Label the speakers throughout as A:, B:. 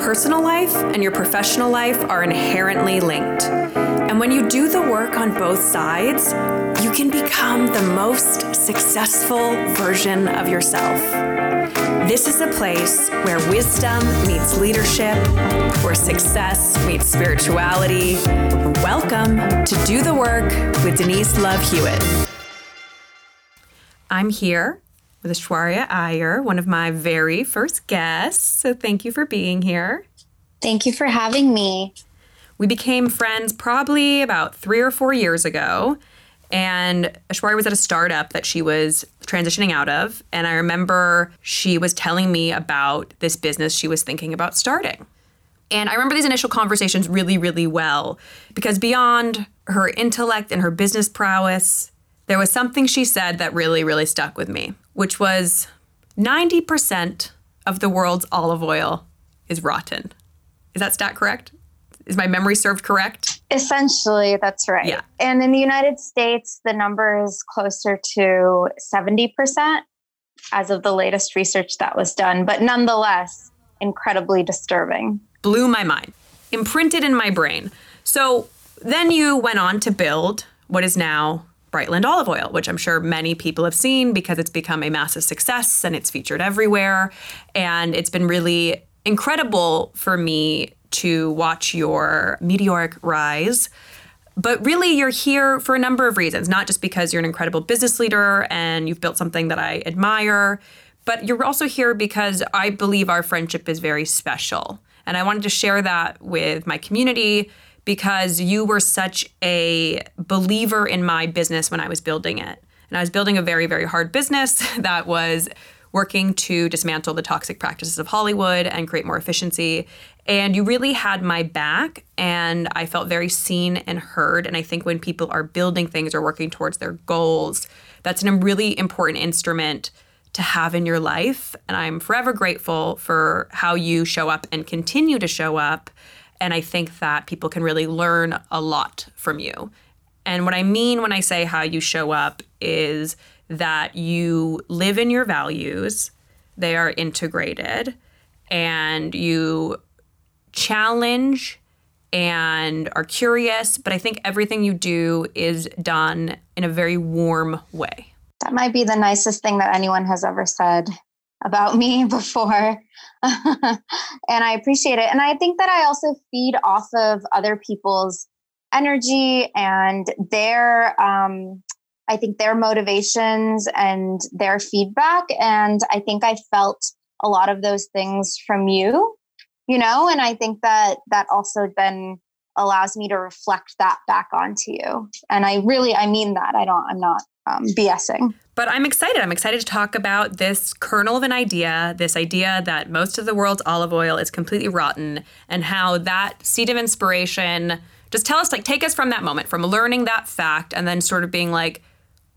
A: personal life and your professional life are inherently linked. And when you do the work on both sides, you can become the most successful version of yourself. This is a place where wisdom meets leadership, where success meets spirituality. Welcome to Do the Work with Denise Love Hewett. I'm here with Aishwarya Iyer, one of my very first guests. So thank you for being here.
B: Thank you for having me.
A: We became friends probably about three or four years ago. And Aishwarya was at a startup that she was transitioning out of. And I remember she was telling me about this business she was thinking about starting. And I remember these initial conversations really, really well because beyond her intellect and her business prowess, there was something she said that really, really stuck with me, which was 90% of the world's olive oil is rotten. Is that stat correct? Is my memory served correct?
B: Essentially, that's right.
A: Yeah.
B: And in the United States, the number is closer to 70% as of the latest research that was done, but nonetheless, incredibly disturbing.
A: Blew my mind, imprinted in my brain. So then you went on to build what is now Brightland olive oil, which I'm sure many people have seen because it's become a massive success and it's featured everywhere. And it's been really incredible for me to watch your meteoric rise. But really, you're here for a number of reasons, not just because you're an incredible business leader and you've built something that I admire, but you're also here because I believe our friendship is very special. And I wanted to share that with my community because you were such a believer in my business when I was building it. And I was building a very, very hard business that was working to dismantle the toxic practices of Hollywood and create more efficiency. And you really had my back, and I felt very seen and heard. And I think when people are building things or working towards their goals, that's a really important instrument to have in your life. And I'm forever grateful for how you show up and continue to show up and I think that people can really learn a lot from you. And what I mean when I say how you show up is that you live in your values, they are integrated, and you challenge and are curious. But I think everything you do is done in a very warm way.
B: That might be the nicest thing that anyone has ever said about me before. and I appreciate it. And I think that I also feed off of other people's energy and their, um, I think their motivations and their feedback. And I think I felt a lot of those things from you, you know, and I think that that also then allows me to reflect that back onto you. And I really, I mean that. I don't, I'm not um, BSing.
A: But I'm excited. I'm excited to talk about this kernel of an idea, this idea that most of the world's olive oil is completely rotten, and how that seed of inspiration just tell us, like, take us from that moment, from learning that fact, and then sort of being like,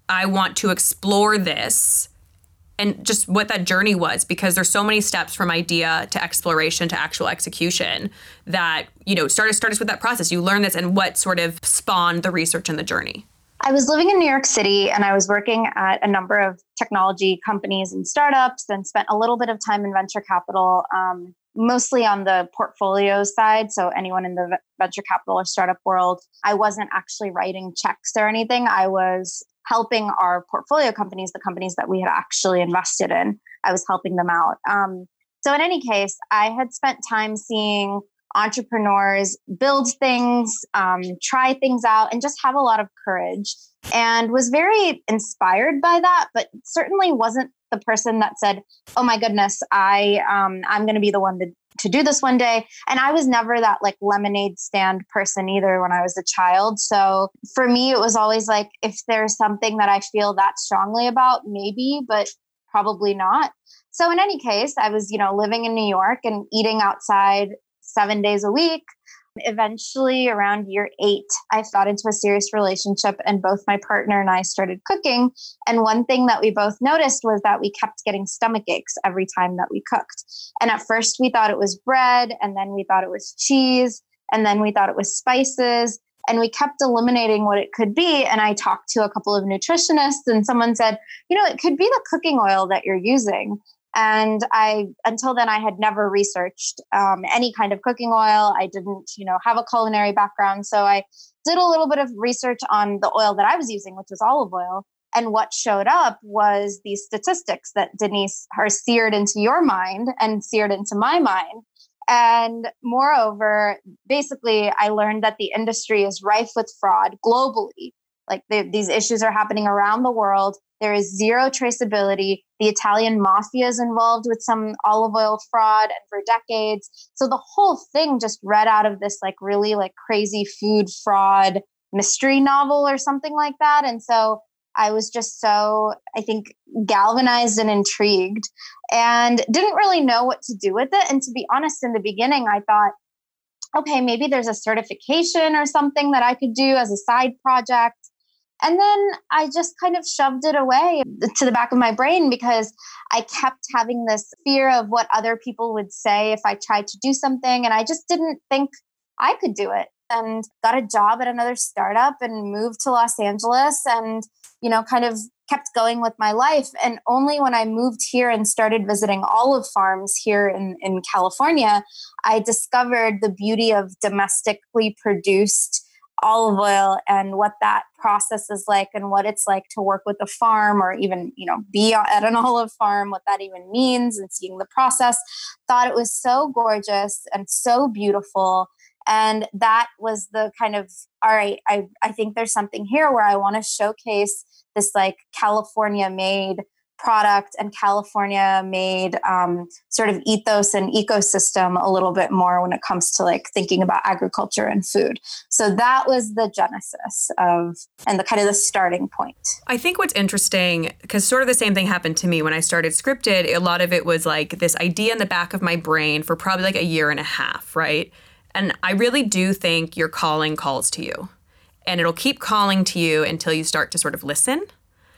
A: I want to explore this and just what that journey was because there's so many steps from idea to exploration to actual execution that you know start us start us with that process you learn this and what sort of spawned the research and the journey
B: I was living in New York City and I was working at a number of technology companies and startups and spent a little bit of time in venture capital, um, mostly on the portfolio side. So, anyone in the venture capital or startup world, I wasn't actually writing checks or anything. I was helping our portfolio companies, the companies that we had actually invested in, I was helping them out. Um, so, in any case, I had spent time seeing entrepreneurs build things, um, try things out, and just have a lot of courage. And was very inspired by that, but certainly wasn't the person that said, "Oh my goodness, I um, I'm going to be the one to to do this one day." And I was never that like lemonade stand person either when I was a child. So for me, it was always like, if there's something that I feel that strongly about, maybe, but probably not. So in any case, I was, you know, living in New York and eating outside seven days a week. Eventually, around year eight, I got into a serious relationship, and both my partner and I started cooking. And one thing that we both noticed was that we kept getting stomach aches every time that we cooked. And at first, we thought it was bread, and then we thought it was cheese, and then we thought it was spices. And we kept eliminating what it could be. And I talked to a couple of nutritionists, and someone said, you know, it could be the cooking oil that you're using. And I, until then, I had never researched um, any kind of cooking oil. I didn't, you know, have a culinary background. So I did a little bit of research on the oil that I was using, which was olive oil. And what showed up was these statistics that Denise are seared into your mind and seared into my mind. And moreover, basically, I learned that the industry is rife with fraud globally. Like the, these issues are happening around the world. There is zero traceability. The Italian mafia is involved with some olive oil fraud and for decades. So the whole thing just read out of this like really like crazy food fraud mystery novel or something like that. And so I was just so, I think, galvanized and intrigued and didn't really know what to do with it. And to be honest, in the beginning, I thought, okay, maybe there's a certification or something that I could do as a side project. And then I just kind of shoved it away to the back of my brain because I kept having this fear of what other people would say if I tried to do something. And I just didn't think I could do it. And got a job at another startup and moved to Los Angeles and, you know, kind of kept going with my life. And only when I moved here and started visiting olive farms here in, in California, I discovered the beauty of domestically produced olive oil and what that process is like and what it's like to work with a farm or even you know be at an olive farm what that even means and seeing the process. Thought it was so gorgeous and so beautiful. And that was the kind of all right i, I think there's something here where i want to showcase this like california made product and California made um, sort of ethos and ecosystem a little bit more when it comes to like thinking about agriculture and food. So that was the genesis of and the kind of the starting point.
A: I think what's interesting because sort of the same thing happened to me when I started scripted. A lot of it was like this idea in the back of my brain for probably like a year and a half, right? And I really do think your calling calls to you. And it'll keep calling to you until you start to sort of listen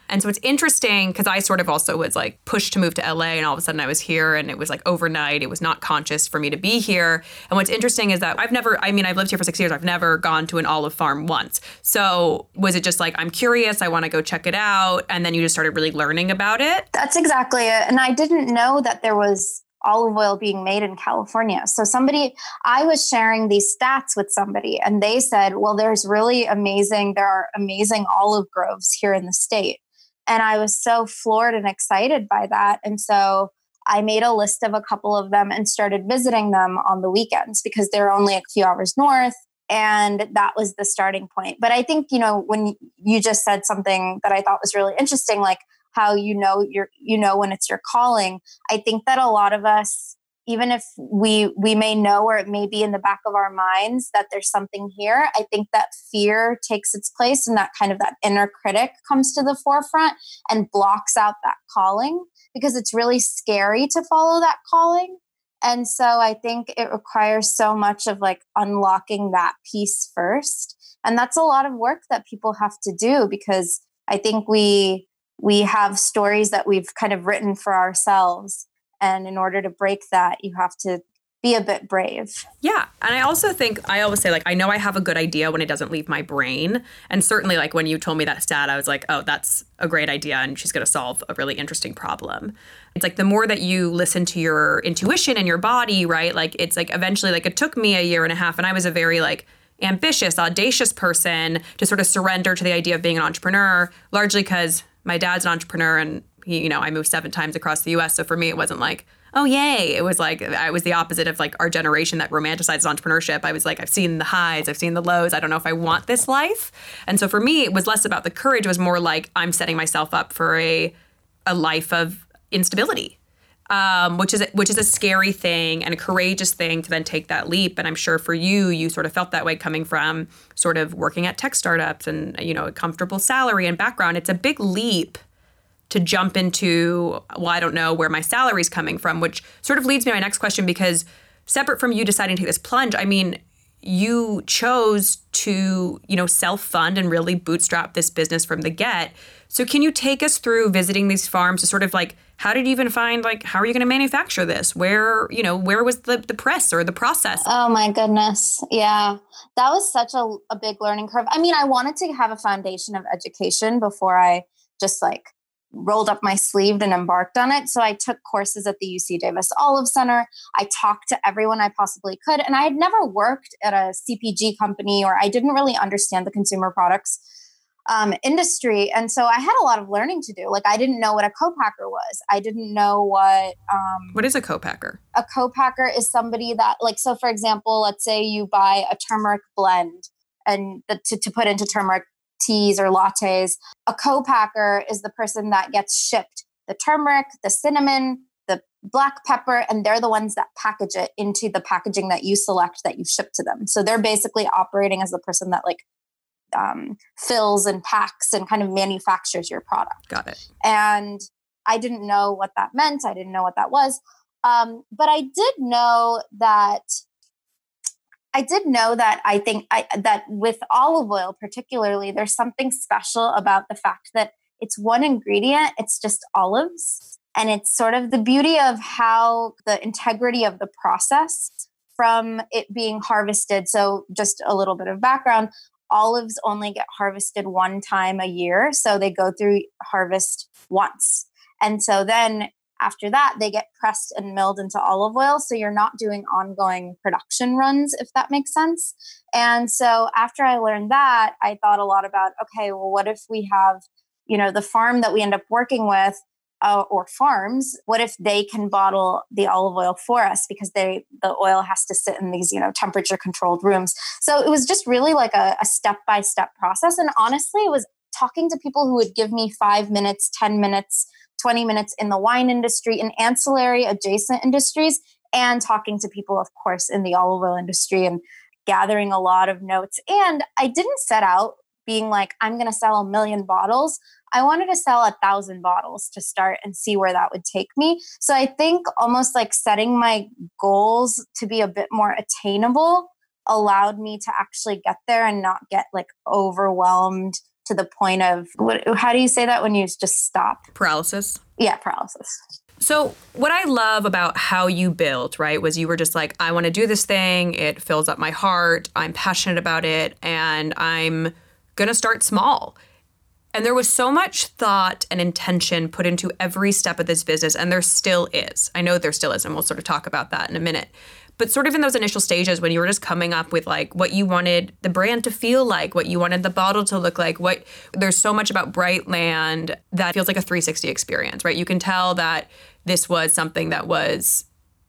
A: and so it's interesting because I sort of also was like pushed to move to LA and all of a sudden I was here and it was like overnight. It was not conscious for me to be here. And what's interesting is that I've never, I mean, I've lived here for six years. I've never gone to an olive farm once. So was it just like, I'm curious, I want to go check it out. And then you just started really learning about it?
B: That's exactly it. And I didn't know that there was olive oil being made in California. So somebody, I was sharing these stats with somebody and they said, well, there's really amazing, there are amazing olive groves here in the state. And I was so floored and excited by that. And so I made a list of a couple of them and started visiting them on the weekends because they're only a few hours north. And that was the starting point. But I think, you know, when you just said something that I thought was really interesting, like how you know you're, you know, when it's your calling, I think that a lot of us even if we we may know or it may be in the back of our minds that there's something here i think that fear takes its place and that kind of that inner critic comes to the forefront and blocks out that calling because it's really scary to follow that calling. And so i think it requires so much of like unlocking that piece first. And that's a lot of work that people have to do because i think we we have stories that we've kind of written for ourselves and in order to break that, you have to be a bit brave.
A: Yeah. And I also think I always say, like, I know I have a good idea when it doesn't leave my brain. And certainly, like, when you told me that stat, I was like, oh, that's a great idea. And she's going to solve a really interesting problem. It's like the more that you listen to your intuition and your body, right? Like, it's like eventually, like, it took me a year and a half, and I was a very, like, ambitious, audacious person to sort of surrender to the idea of being an entrepreneur, largely because my dad's an entrepreneur and you know, I moved seven times across the US. So for me, it wasn't like, oh, yay. It was like, I was the opposite of like our generation that romanticizes entrepreneurship. I was like, I've seen the highs, I've seen the lows. I don't know if I want this life. And so for me, it was less about the courage. It was more like, I'm setting myself up for a, a life of instability. Um, which is which is a scary thing and a courageous thing to then take that leap. And I'm sure for you, you sort of felt that way coming from sort of working at tech startups and you know a comfortable salary and background. It's a big leap to jump into, well, I don't know where my salary's coming from, which sort of leads me to my next question because separate from you deciding to take this plunge, I mean, you chose to, you know, self-fund and really bootstrap this business from the get. So can you take us through visiting these farms to sort of like how did you even find like how are you going to manufacture this? Where, you know, where was the the press or the process?
B: Oh my goodness. Yeah. That was such a, a big learning curve. I mean, I wanted to have a foundation of education before I just like rolled up my sleeve and embarked on it. So I took courses at the UC Davis Olive Center. I talked to everyone I possibly could. And I had never worked at a CPG company or I didn't really understand the consumer products um, industry. And so I had a lot of learning to do. Like I didn't know what a co-packer was. I didn't know what um,
A: What is a co-packer?
B: A co-packer is somebody that like so for example, let's say you buy a turmeric blend and the, to, to put into turmeric teas or lattes. A co-packer is the person that gets shipped the turmeric, the cinnamon, the black pepper, and they're the ones that package it into the packaging that you select that you ship to them. So they're basically operating as the person that like um, fills and packs and kind of manufactures your product.
A: Got it.
B: And I didn't know what that meant. I didn't know what that was. Um, but I did know that I did know that I think I, that with olive oil, particularly, there's something special about the fact that it's one ingredient, it's just olives. And it's sort of the beauty of how the integrity of the process from it being harvested. So, just a little bit of background olives only get harvested one time a year. So, they go through harvest once. And so then after that, they get pressed and milled into olive oil. So you're not doing ongoing production runs, if that makes sense. And so after I learned that, I thought a lot about okay, well, what if we have, you know, the farm that we end up working with uh, or farms what if they can bottle the olive oil for us because they the oil has to sit in these you know temperature controlled rooms so it was just really like a step by step process and honestly it was talking to people who would give me five minutes ten minutes 20 minutes in the wine industry, in ancillary adjacent industries, and talking to people, of course, in the olive oil industry and gathering a lot of notes. And I didn't set out being like, I'm going to sell a million bottles. I wanted to sell a thousand bottles to start and see where that would take me. So I think almost like setting my goals to be a bit more attainable allowed me to actually get there and not get like overwhelmed to the point of what, how do you say that when you just stop?
A: Paralysis.
B: Yeah, paralysis.
A: So, what I love about how you built, right, was you were just like, I want to do this thing. It fills up my heart. I'm passionate about it. And I'm going to start small. And there was so much thought and intention put into every step of this business. And there still is. I know there still is. And we'll sort of talk about that in a minute but sort of in those initial stages when you were just coming up with like what you wanted the brand to feel like what you wanted the bottle to look like what there's so much about brightland that feels like a 360 experience right you can tell that this was something that was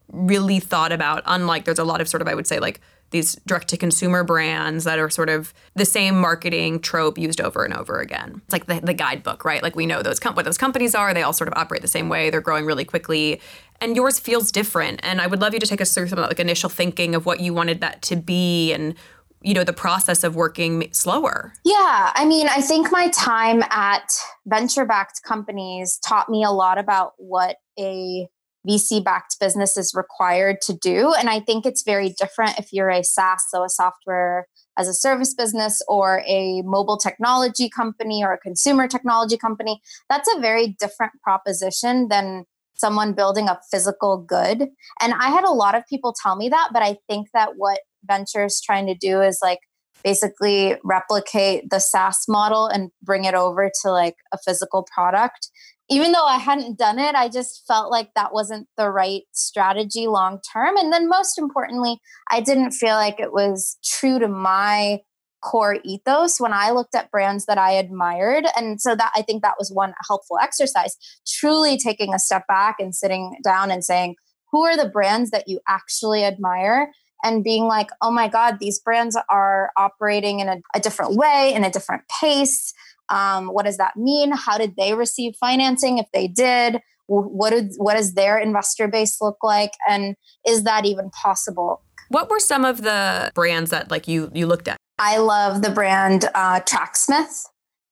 A: really thought about unlike there's a lot of sort of i would say like these direct to consumer brands that are sort of the same marketing trope used over and over again. It's like the, the guidebook, right? Like we know those com- what those companies are. They all sort of operate the same way. They're growing really quickly and yours feels different. And I would love you to take us through some of that, like initial thinking of what you wanted that to be and you know the process of working slower.
B: Yeah, I mean, I think my time at venture-backed companies taught me a lot about what a VC-backed business is required to do, and I think it's very different if you're a SaaS, so a software as a service business or a mobile technology company or a consumer technology company. That's a very different proposition than someone building a physical good. And I had a lot of people tell me that, but I think that what venture is trying to do is like basically replicate the SaaS model and bring it over to like a physical product. Even though I hadn't done it, I just felt like that wasn't the right strategy long term. And then, most importantly, I didn't feel like it was true to my core ethos when I looked at brands that I admired. And so that I think that was one helpful exercise, truly taking a step back and sitting down and saying, who are the brands that you actually admire? And being like, oh my God, these brands are operating in a, a different way, in a different pace. Um, what does that mean? How did they receive financing if they did? What, did, what does their investor base look like? And is that even possible?
A: What were some of the brands that like you you looked at?
B: I love the brand uh, Tracksmith.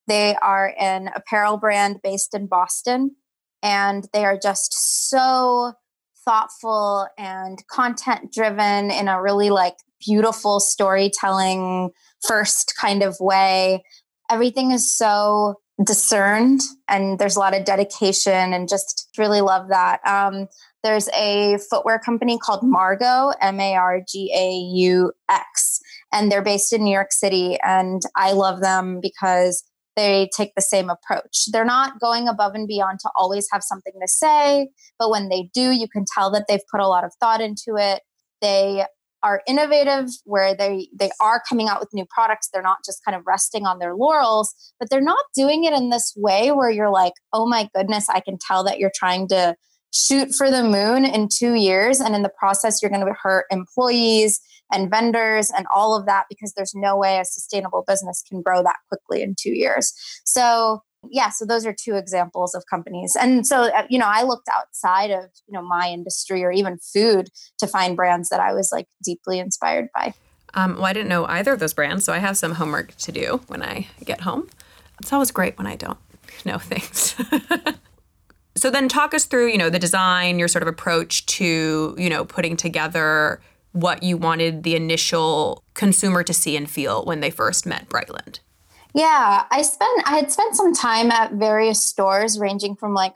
B: They are an apparel brand based in Boston, and they are just so thoughtful and content driven in a really like beautiful storytelling first kind of way. Everything is so discerned and there's a lot of dedication and just really love that. Um, there's a footwear company called Margaux, M A R G A U X and they're based in New York City. And I love them because they take the same approach. They're not going above and beyond to always have something to say, but when they do, you can tell that they've put a lot of thought into it. They are innovative where they they are coming out with new products. They're not just kind of resting on their laurels but they're not doing it in this way where you're like oh my goodness i can tell that you're trying to shoot for the moon in 2 years. And in the process you're going to hurt employees and vendors and all of that because there's no way a sustainable business can grow that quickly in 2 years. So yeah so those are two examples of companies. And so uh, you know i looked outside of you know my industry or even food to find brands that i was like deeply inspired by.
A: Um, well i didn't know either of those brands so i have some homework to do when i get home. It's always great when i don't know things. So then talk us through you know the design your sort of approach to you know putting together what you wanted the initial consumer to see and feel when they first met brightland
B: yeah, I spent I had spent some time at various stores ranging from like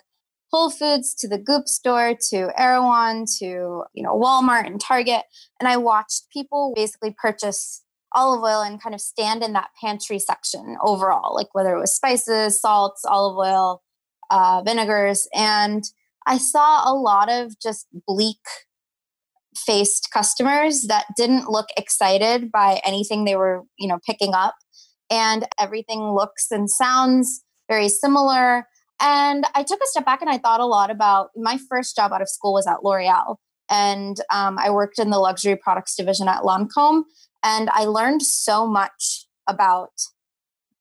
B: Whole Foods to the Goop store to Erewhon to you know Walmart and Target, and I watched people basically purchase olive oil and kind of stand in that pantry section overall, like whether it was spices, salts, olive oil, uh, vinegars, and I saw a lot of just bleak faced customers that didn't look excited by anything they were you know picking up and everything looks and sounds very similar. And I took a step back and I thought a lot about my first job out of school was at L'Oreal. And um, I worked in the luxury products division at Lancome. And I learned so much about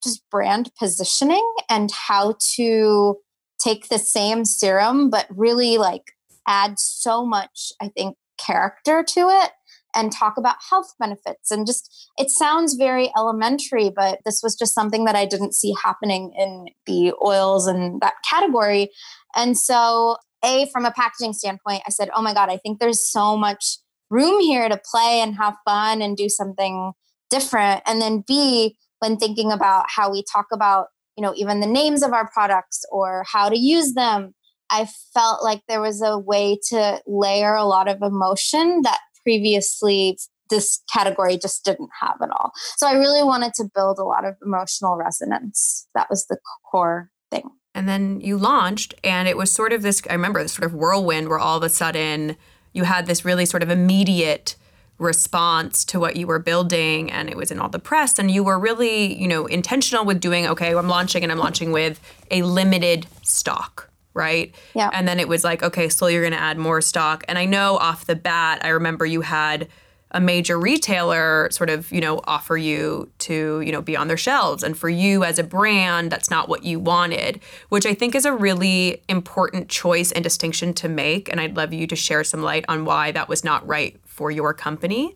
B: just brand positioning and how to take the same serum, but really like add so much, I think, character to it and talk about health benefits. And just it sounds very elementary but this was just something that i didn't see happening in the oils and that category. And so a from a packaging standpoint i said oh my god i think there's so much room here to play and have fun and do something different. And then b when thinking about how we talk about you know even the names of our products or how to use them I felt like there was a way to layer a lot of emotion that previously this category just didn't have at all. So I really wanted to build a lot of emotional resonance. That was the core thing.
A: And then you launched, and it was sort of this I remember this sort of whirlwind where all of a sudden you had this really sort of immediate response to what you were building and it was in all the press and you were really you know intentional with doing okay i'm launching and i'm launching with a limited stock right?
B: Yeah.
A: And then it was like, okay, so you're going to add more stock. And I know off the bat, I remember you had a major retailer sort of, you know, offer you to, you know, be on their shelves. And for you as a brand, that's not what you wanted, which I think is a really important choice and distinction to make. And I'd love you to share some light on why that was not right for your company.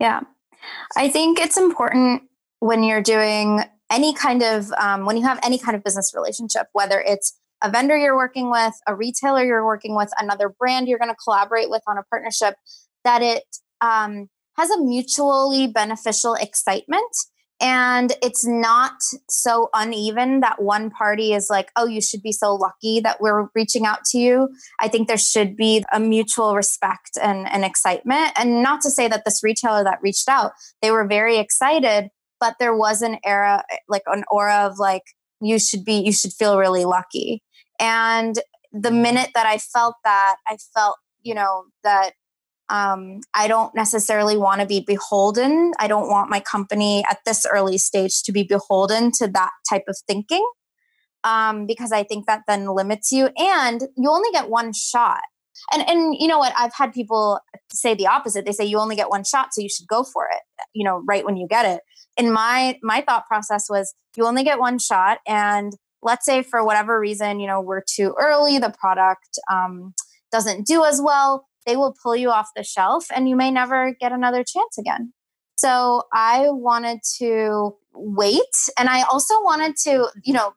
B: Yeah. I think it's important when you're doing any kind of, um, when you have any kind of business relationship, whether it's a vendor you're working with, a retailer you're working with, another brand you're going to collaborate with on a partnership, that it um, has a mutually beneficial excitement. And it's not so uneven that one party is like, oh, you should be so lucky that we're reaching out to you. I think there should be a mutual respect and, and excitement. And not to say that this retailer that reached out, they were very excited, but there was an era, like an aura of like, you should be, you should feel really lucky. And the minute that I felt that, I felt, you know, that um, I don't necessarily want to be beholden. I don't want my company at this early stage to be beholden to that type of thinking um, because I think that then limits you and you only get one shot. And, and you know what? I've had people say the opposite. They say you only get one shot, so you should go for it. You know, right when you get it. And my my thought process was you only get one shot, and let's say for whatever reason, you know, we're too early, the product um, doesn't do as well, they will pull you off the shelf and you may never get another chance again. So I wanted to wait. And I also wanted to, you know,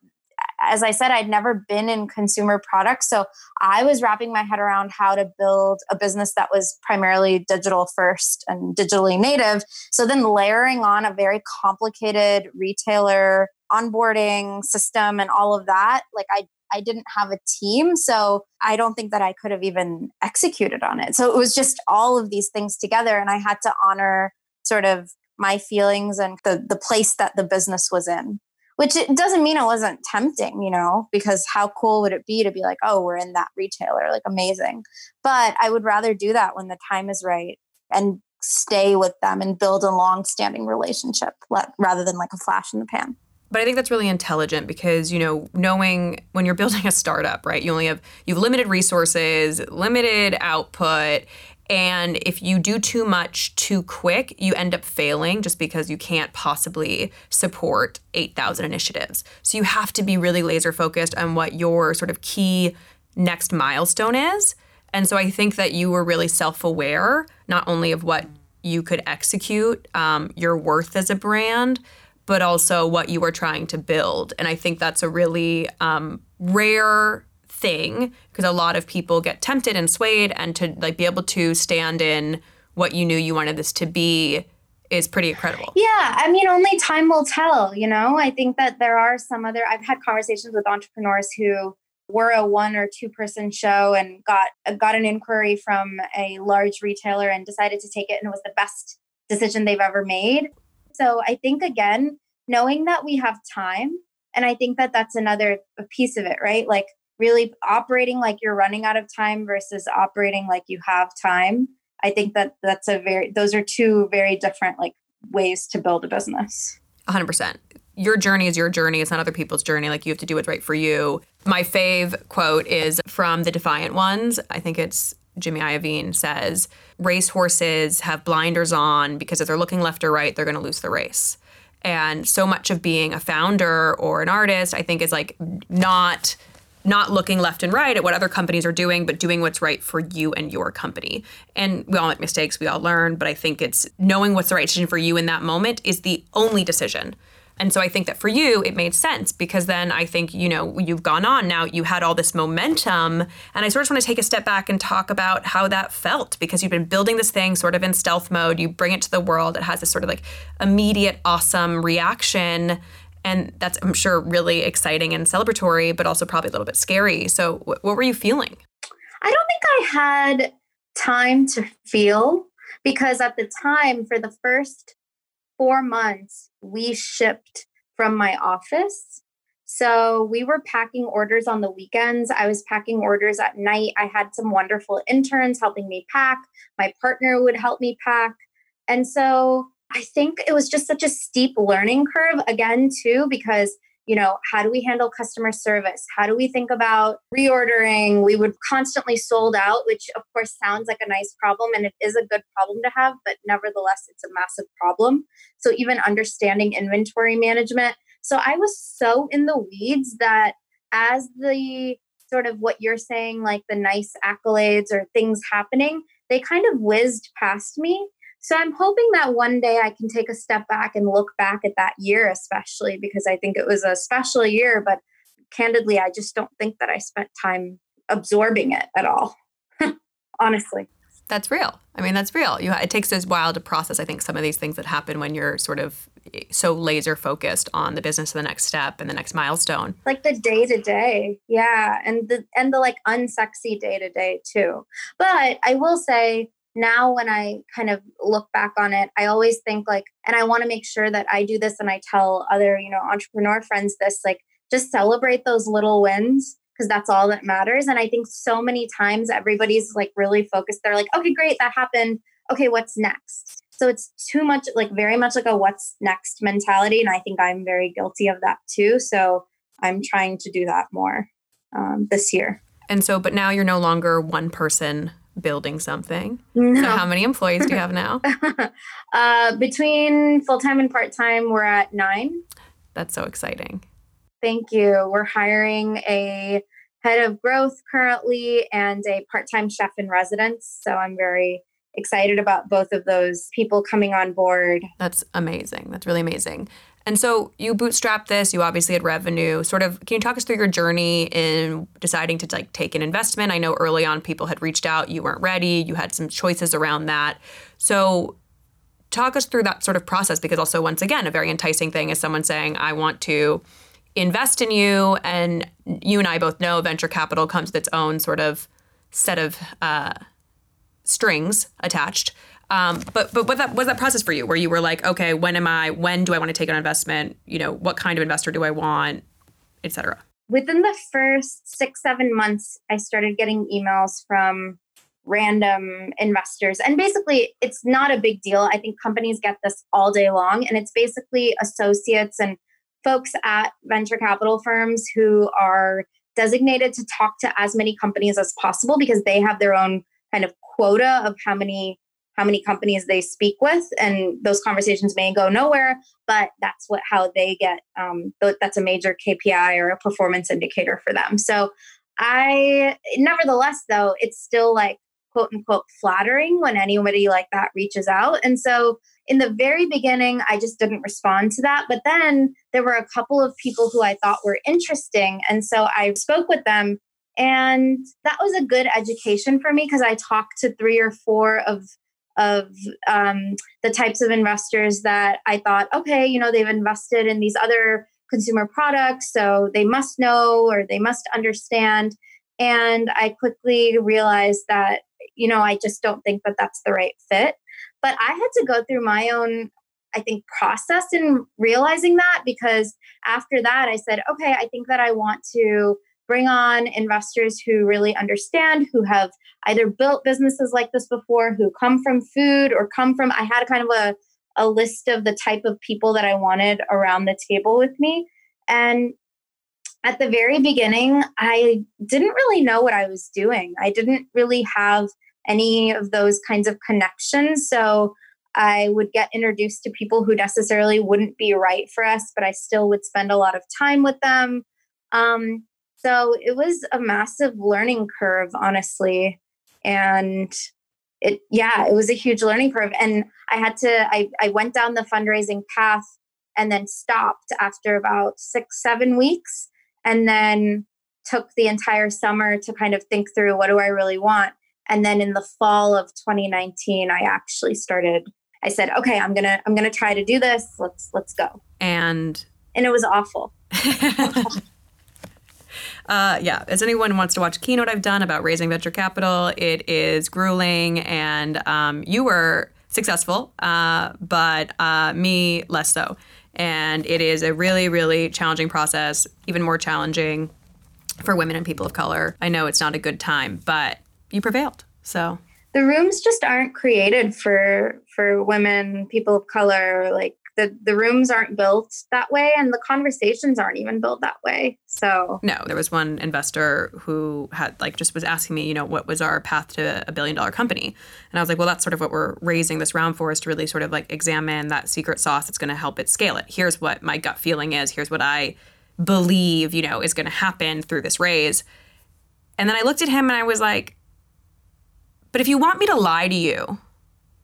B: as I said, I'd never been in consumer products. So I was wrapping my head around how to build a business that was primarily digital first and digitally native. So then layering on a very complicated retailer onboarding system and all of that, like I I didn't have a team, so I don't think that I could have even executed on it. So it was just all of these things together and I had to honor sort of my feelings and the the place that the business was in which it doesn't mean it wasn't tempting, you know, because how cool would it be to be like, oh, we're in that retailer, like amazing. But I would rather do that when the time is right and stay with them and build a long standing relationship rather than like a flash in the pan.
A: But I think that's really intelligent because, you know, knowing when you're building a startup, right, you only have you've limited resources, limited output, and if you do too much too quick, you end up failing just because you can't possibly support 8,000 initiatives. So you have to be really laser focused on what your sort of key next milestone is. And so I think that you were really self aware, not only of what you could execute, um, your worth as a brand, but also what you were trying to build. And I think that's a really um, rare thing because a lot of people get tempted and swayed and to like be able to stand in what you knew you wanted this to be is pretty incredible.
B: Yeah, I mean only time will tell, you know. I think that there are some other I've had conversations with entrepreneurs who were a one or two person show and got got an inquiry from a large retailer and decided to take it and it was the best decision they've ever made. So I think again, knowing that we have time and I think that that's another piece of it, right? Like really operating like you're running out of time versus operating like you have time. I think that that's a very those are two very different like ways to build a business.
A: 100% your journey is your journey. It's not other people's journey. Like you have to do what's right for you. My fave quote is from the defiant ones. I think it's jimmy iovine says racehorses have blinders on because if they're looking left or right they're going to lose the race. And so much of being a founder or an artist i think is like not not looking left and right at what other companies are doing, but doing what's right for you and your company. And we all make mistakes, we all learn, but I think it's knowing what's the right decision for you in that moment is the only decision. And so I think that for you, it made sense because then I think, you know, you've gone on now, you had all this momentum. And I sort of want to take a step back and talk about how that felt because you've been building this thing sort of in stealth mode. You bring it to the world, it has this sort of like immediate, awesome reaction and that's i'm sure really exciting and celebratory but also probably a little bit scary. So wh- what were you feeling?
B: I don't think i had time to feel because at the time for the first four months we shipped from my office. So we were packing orders on the weekends. I was packing orders at night. I had some wonderful interns helping me pack. My partner would help me pack. And so I think it was just such a steep learning curve again, too, because you know, how do we handle customer service? How do we think about reordering? We would constantly sold out, which of course sounds like a nice problem and it is a good problem to have, but nevertheless, it's a massive problem. So, even understanding inventory management. So, I was so in the weeds that as the sort of what you're saying, like the nice accolades or things happening, they kind of whizzed past me. So I'm hoping that one day I can take a step back and look back at that year, especially because I think it was a special year. But candidly, I just don't think that I spent time absorbing it at all, honestly.
A: That's real. I mean, that's real. You, it takes a while to process, I think, some of these things that happen when you're sort of eh, so laser focused on the business of the next step and the next milestone.
B: Like the day to day. Yeah. And the and the like unsexy day to day too. But I will say now when I kind of look back on it, I always think like, and I want to make sure that I do this and I tell other, you know, entrepreneur friends this, like, just celebrate those little wins because that's all that matters. And I think so many times everybody's like really focused. They're like, okay, great, that happened. Okay, what's next? So it's too much, like very much like a what's next mentality. And I think I'm very guilty of that too. So I'm trying to do that more um, this year.
A: And so, but now you're no longer one person building something. No. So how many employees do you have now?
B: uh, between full time and part time, we're at nine.
A: That's so exciting.
B: Thank you. We're hiring a head of growth currently and a part time chef in residence. So I'm very excited about both of those people coming on board.
A: That's amazing. That's really amazing. And so you bootstrapped this, you obviously had revenue. Sort of can you talk us through your journey in deciding to like take an investment? I know early on people had reached out, you weren't ready, you had some choices around that. So talk us through that sort of process because also once again a very enticing thing is someone saying I want to invest in you and you and I both know venture capital comes with its own sort of set of uh, strings attached Um, but but what that was that process for you, where you were like, okay, when am I? When do I want to take an investment? You know, what kind of investor do I want, etc.
B: Within the first six seven months, I started getting emails from random investors, and basically, it's not a big deal. I think companies get this all day long, and it's basically associates and folks at venture capital firms who are designated to talk to as many companies as possible because they have their own kind of quota of how many how many companies they speak with and those conversations may go nowhere but that's what how they get um, that's a major kpi or a performance indicator for them. So i nevertheless though it's still like quote unquote flattering when anybody like that reaches out. And so in the very beginning i just didn't respond to that but then there were a couple of people who i thought were interesting and so i spoke with them and that was a good education for me because i talked to three or four of of um, the types of investors that I thought, okay, you know, they've invested in these other consumer products, so they must know or they must understand. And I quickly realized that, you know, I just don't think that that's the right fit. But I had to go through my own, I think, process in realizing that because after that, I said, okay, I think that I want to bring on investors who really understand, who have either built businesses like this before, who come from food or come from, I had kind of a, a list of the type of people that I wanted around the table with me. And at the very beginning, I didn't really know what I was doing. I didn't really have any of those kinds of connections. So I would get introduced to people who necessarily wouldn't be right for us, but I still would spend a lot of time with them. Um, so it was a massive learning curve, honestly. And it, yeah, it was a huge learning curve. And I had to, I, I went down the fundraising path and then stopped after about six, seven weeks. And then took the entire summer to kind of think through what do I really want. And then in the fall of 2019, I actually started, I said, okay, I'm going to, I'm to try to do this. Let's, let's go.
A: And,
B: and it was awful.
A: Uh, yeah, as anyone wants to watch a keynote I've done about raising venture capital, it is grueling, and um, you were successful, uh, but uh, me less so. And it is a really, really challenging process, even more challenging for women and people of color. I know it's not a good time, but you prevailed. So
B: the rooms just aren't created for for women, people of color, like the the rooms aren't built that way and the conversations aren't even built that way. So
A: no there was one investor who had like just was asking me you know what was our path to a billion dollar company? And i was like well that's sort of what we're raising this round for is to really sort of like examine that secret sauce that's going to help it scale it. Here's what my gut feeling is. Here's what i believe you know is going to happen through this raise. And then i looked at him and i was like but if you want me to lie to you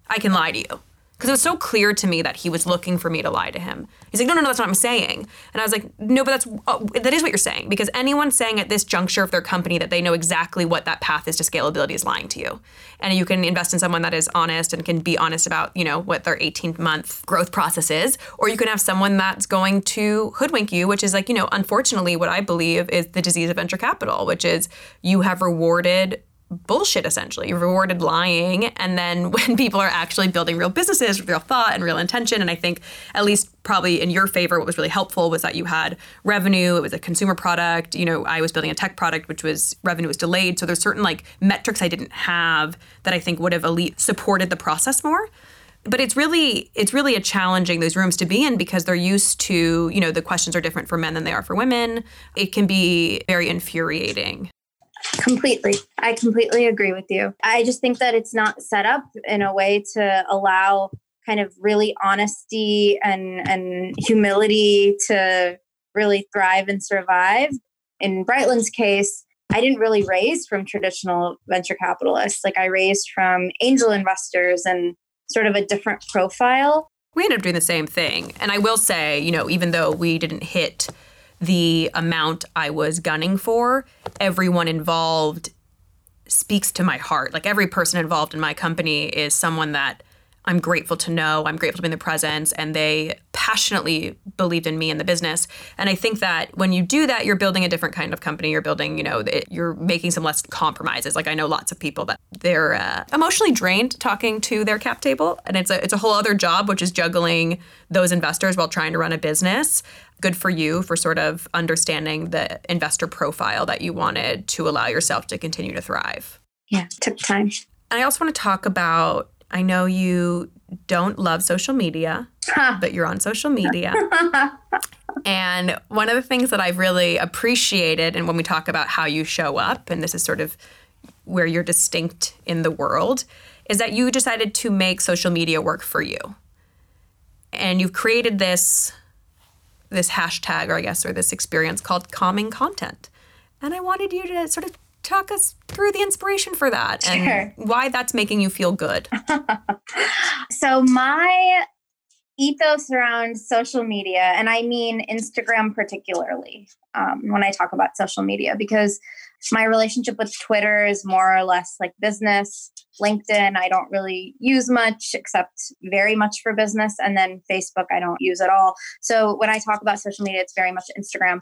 A: i can lie to you because it was so clear to me that he was looking for me to lie to him. He's like, no, no, no, that's not what I'm saying. And I was like, no, but that's uh, that is what you're saying because anyone saying at this juncture of their company that they know exactly what that path is to scalability is lying to you. And you can invest in someone that is honest and can be honest about you know what their 18 month growth process is, or you can have someone that's going to hoodwink you, which is like you know unfortunately what I believe is the disease of venture capital, which is you have rewarded bullshit essentially. You've rewarded lying. And then when people are actually building real businesses with real thought and real intention, and I think at least probably in your favor, what was really helpful was that you had revenue, it was a consumer product. You know, I was building a tech product, which was revenue was delayed. So there's certain like metrics I didn't have that I think would have elite supported the process more but it's really it's really a challenging those rooms to be in because they're used to you know the questions are different for men than they are for women it can be very infuriating
B: Completely. I completely agree with you. I just think that it's not set up in a way to allow kind of really honesty and and humility to really thrive and survive. In Brightland's case, I didn't really raise from traditional venture capitalists. Like I raised from angel investors and sort of a different profile.
A: We ended up doing the same thing. And I will say, you know, even though we didn't hit the amount I was gunning for, everyone involved speaks to my heart. Like every person involved in my company is someone that I'm grateful to know, I'm grateful to be in the presence, and they passionately believed in me and the business. And I think that when you do that, you're building a different kind of company. You're building, you know, it, you're making some less compromises. Like I know lots of people that they're uh, emotionally drained talking to their cap table, and it's a it's a whole other job, which is juggling those investors while trying to run a business. Good for you for sort of understanding the investor profile that you wanted to allow yourself to continue to thrive.
B: Yeah, took time.
A: And I also want to talk about I know you don't love social media, but you're on social media. and one of the things that I've really appreciated, and when we talk about how you show up, and this is sort of where you're distinct in the world, is that you decided to make social media work for you. And you've created this this hashtag or I guess or this experience called calming content. And I wanted you to sort of talk us through the inspiration for that sure. and why that's making you feel good.
B: so, my ethos around social media, and I mean Instagram particularly um, when I talk about social media, because my relationship with Twitter is more or less like business. LinkedIn, I don't really use much except very much for business. And then Facebook, I don't use at all. So when I talk about social media, it's very much Instagram.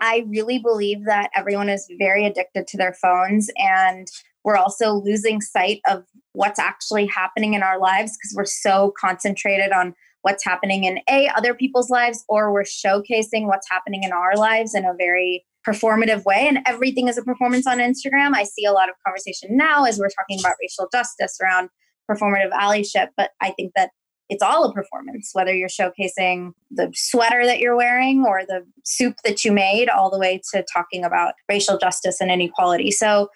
B: I really believe that everyone is very addicted to their phones and we're also losing sight of what's actually happening in our lives because we're so concentrated on what's happening in a other people's lives or we're showcasing what's happening in our lives in a very performative way and everything is a performance on instagram. I see a lot of conversation now as we're talking about racial justice around performative allyship but i think that it's all a performance, whether you're showcasing the sweater that you're wearing or the soup that you made, all the way to talking about racial justice and inequality. So,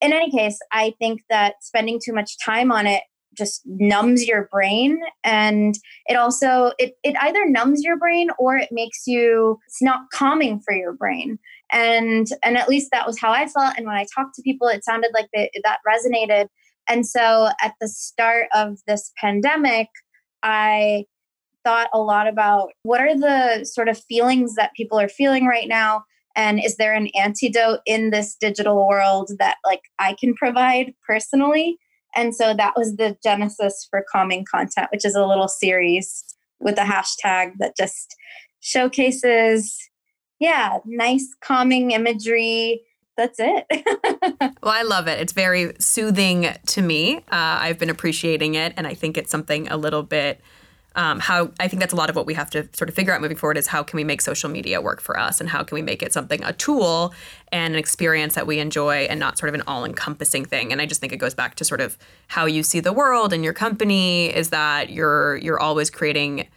B: in any case, I think that spending too much time on it just numbs your brain and it also it, it either numbs your brain or it makes you it's not calming for your brain and and at least that was how i felt and when i talked to people it sounded like they, that resonated and so at the start of this pandemic I thought a lot about what are the sort of feelings that people are feeling right now? And is there an antidote in this digital world that like I can provide personally? And so that was the genesis for calming content which is a little series with a hashtag that just showcases yeah nice calming imagery that's it.
A: well, I love it. It's very soothing to me. Uh, I've been appreciating it, and I think it's something a little bit. Um, how I think that's a lot of what we have to sort of figure out moving forward is how can we make social media work for us and how can we make it something a tool and an experience that we enjoy and not sort of an all-encompassing thing. And I just think it goes back to sort of how you see the world and your company is that you're you're always creating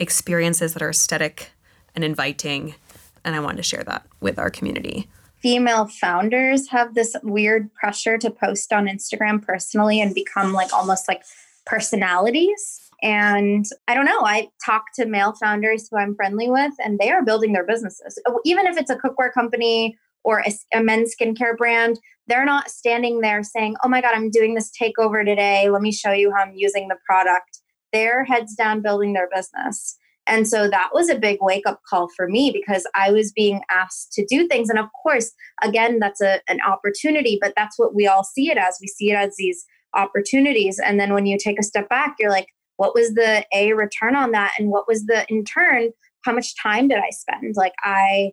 A: experiences that are aesthetic and inviting. And I wanted to share that with our community
B: female founders have this weird pressure to post on Instagram personally and become like almost like personalities. And I don't know, I talk to male founders who I'm friendly with, and they are building their businesses. Oh, even if it's a cookware company or a, a men's skincare brand, they're not standing there saying, Oh my God, I'm doing this takeover today. Let me show you how I'm using the product. They're heads down building their business. And so that was a big wake up call for me because I was being asked to do things. And of course, again, that's a, an opportunity, but that's what we all see it as. We see it as these opportunities. And then when you take a step back, you're like, what was the A return on that? And what was the in turn, how much time did I spend? Like, I,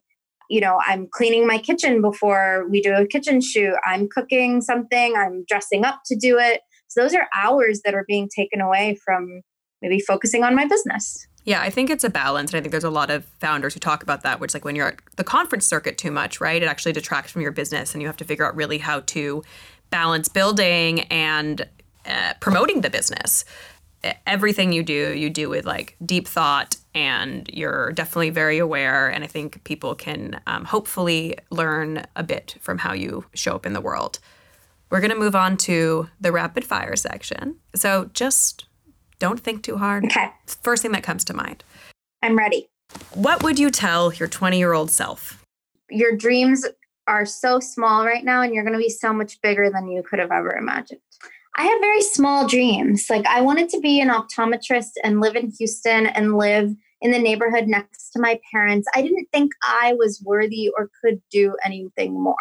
B: you know, I'm cleaning my kitchen before we do a kitchen shoot. I'm cooking something, I'm dressing up to do it. So those are hours that are being taken away from maybe focusing on my business.
A: Yeah, I think it's a balance. And I think there's a lot of founders who talk about that, which like when you're at the conference circuit too much, right? It actually detracts from your business and you have to figure out really how to balance building and uh, promoting the business. Everything you do, you do with like deep thought and you're definitely very aware. And I think people can um, hopefully learn a bit from how you show up in the world. We're going to move on to the rapid fire section. So just don't think too hard.
B: Okay.
A: First thing that comes to mind.
B: I'm ready.
A: What would you tell your 20 year old self?
B: Your dreams are so small right now, and you're going to be so much bigger than you could have ever imagined. I had very small dreams. Like, I wanted to be an optometrist and live in Houston and live in the neighborhood next to my parents. I didn't think I was worthy or could do anything more.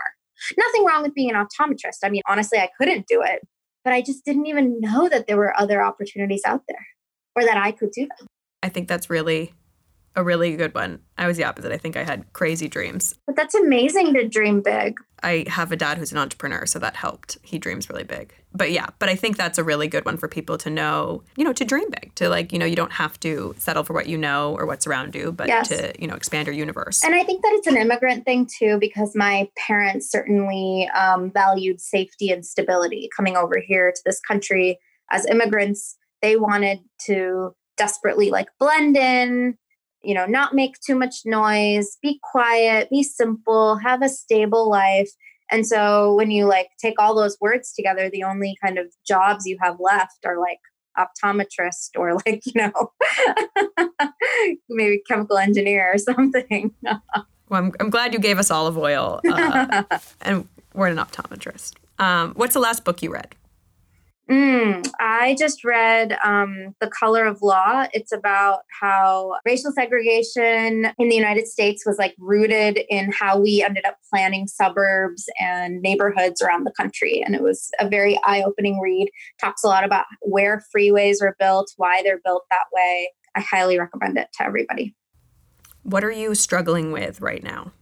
B: Nothing wrong with being an optometrist. I mean, honestly, I couldn't do it. But I just didn't even know that there were other opportunities out there or that I could do them.
A: I think that's really a really good one. I was the opposite. I think I had crazy dreams.
B: But that's amazing to dream big.
A: I have a dad who's an entrepreneur, so that helped. He dreams really big. But yeah, but I think that's a really good one for people to know, you know, to dream big, to like, you know, you don't have to settle for what you know or what's around you, but yes. to, you know, expand your universe.
B: And I think that it's an immigrant thing too, because my parents certainly um, valued safety and stability coming over here to this country as immigrants. They wanted to desperately like blend in, you know, not make too much noise, be quiet, be simple, have a stable life. And so when you like take all those words together, the only kind of jobs you have left are like optometrist or like, you know, maybe chemical engineer or something.
A: well, I'm, I'm glad you gave us olive oil uh, and we're an optometrist. Um, what's the last book you read?
B: Mm, I just read um, The Color of Law. It's about how racial segregation in the United States was like rooted in how we ended up planning suburbs and neighborhoods around the country. And it was a very eye opening read. Talks a lot about where freeways are built, why they're built that way. I highly recommend it to everybody.
A: What are you struggling with right now?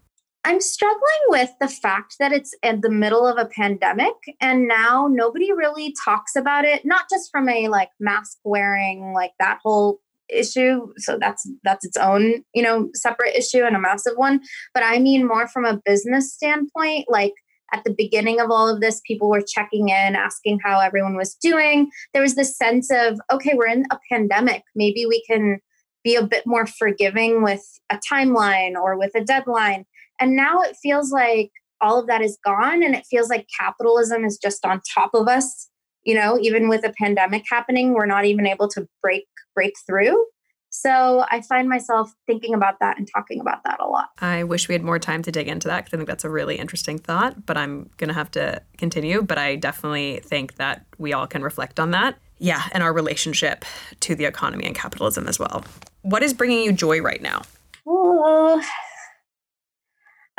B: I'm struggling with the fact that it's in the middle of a pandemic and now nobody really talks about it, not just from a like mask wearing, like that whole issue so that's that's its own you know separate issue and a massive one but i mean more from a business standpoint like at the beginning of all of this people were checking in asking how everyone was doing. There was this sense of okay we're in a pandemic. Maybe we can be a bit more forgiving with a timeline or with a deadline and now it feels like all of that is gone and it feels like capitalism is just on top of us. You know, even with a pandemic happening, we're not even able to break break through. So I find myself thinking about that and talking about that a lot.
A: I wish we had more time to dig into that because I think that's a really interesting thought, but I'm going to have to continue. But I definitely think that we all can reflect on that. Yeah, and our relationship to the economy and capitalism as well. What is bringing you joy right now?
B: Oh,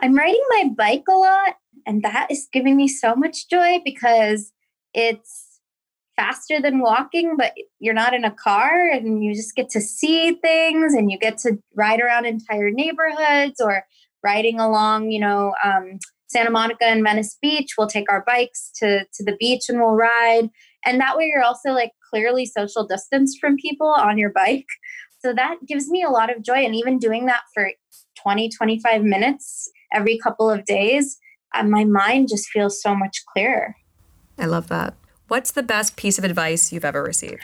B: I'm riding my bike a lot, and that is giving me so much joy because it's faster than walking, but you're not in a car and you just get to see things and you get to ride around entire neighborhoods or riding along, you know, um, Santa Monica and Venice Beach. We'll take our bikes to, to the beach and we'll ride. And that way you're also like clearly social distance from people on your bike. So that gives me a lot of joy. And even doing that for 20, 25 minutes every couple of days, uh, my mind just feels so much clearer.
A: I love that. What's the best piece of advice you've ever received?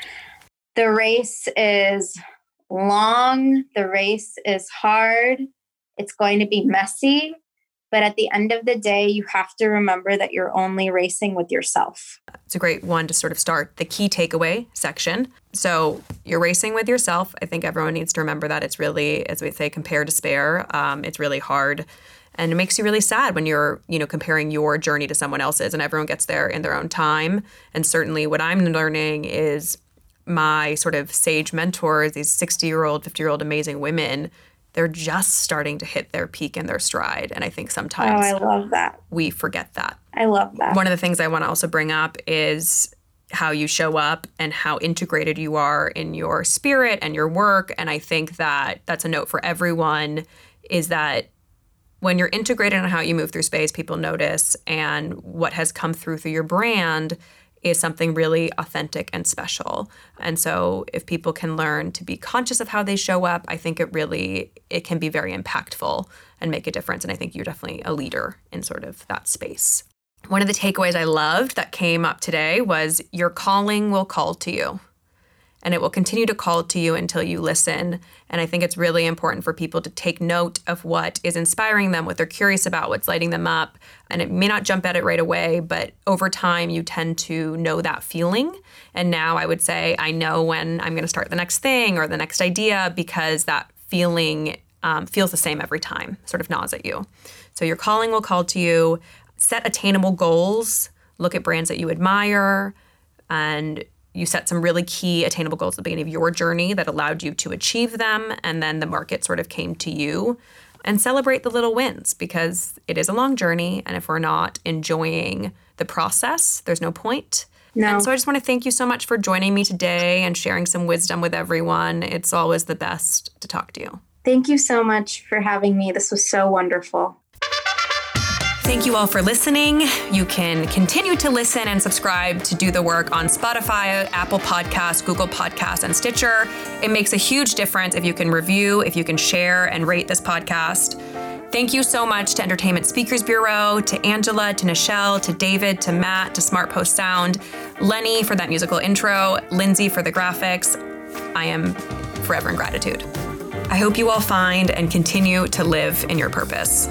B: The race is long, the race is hard, it's going to be messy. But at the end of the day, you have to remember that you're only racing with yourself.
A: It's a great one to sort of start the key takeaway section. So you're racing with yourself. I think everyone needs to remember that it's really, as we say, compare to spare. Um, it's really hard and it makes you really sad when you're you know comparing your journey to someone else's and everyone gets there in their own time. And certainly what i'm learning is my sort of sage mentors these 60 year old 50 year old amazing women they're just starting to hit their peak and their stride. And i think sometimes
B: oh, i love that.
A: we forget that.
B: I love that.
A: One of the things i want to also bring up is how you show up and how integrated you are in your spirit and your work. And i think that that's a note for everyone is that when you're integrated in how you move through space, people notice, and what has come through through your brand is something really authentic and special. And so if people can learn to be conscious of how they show up, I think it really it can be very impactful and make a difference and I think you're definitely a leader in sort of that space. One of the takeaways I loved that came up today was your calling will call to you and it will continue to call to you until you listen. And I think it's really important for people to take note of what is inspiring them, what they're curious about, what's lighting them up. And it may not jump at it right away, but over time, you tend to know that feeling. And now I would say, I know when I'm going to start the next thing or the next idea because that feeling um, feels the same every time, sort of gnaws at you. So your calling will call to you. Set attainable goals. Look at brands that you admire and you set some really key attainable goals at the beginning of your journey that allowed you to achieve them and then the market sort of came to you and celebrate the little wins because it is a long journey and if we're not enjoying the process there's no point
B: No.
A: And so I just want to thank you so much for joining me today and sharing some wisdom with everyone. It's always the best to talk to you.
B: Thank you so much for having me. This was so wonderful.
A: Thank you all for listening. You can continue to listen and subscribe to Do the Work on Spotify, Apple Podcasts, Google Podcasts, and Stitcher. It makes a huge difference if you can review, if you can share and rate this podcast. Thank you so much to Entertainment Speakers Bureau, to Angela, to Nichelle, to David, to Matt, to Smart Post Sound, Lenny for that musical intro, Lindsay for the graphics. I am forever in gratitude. I hope you all find and continue to live in your purpose.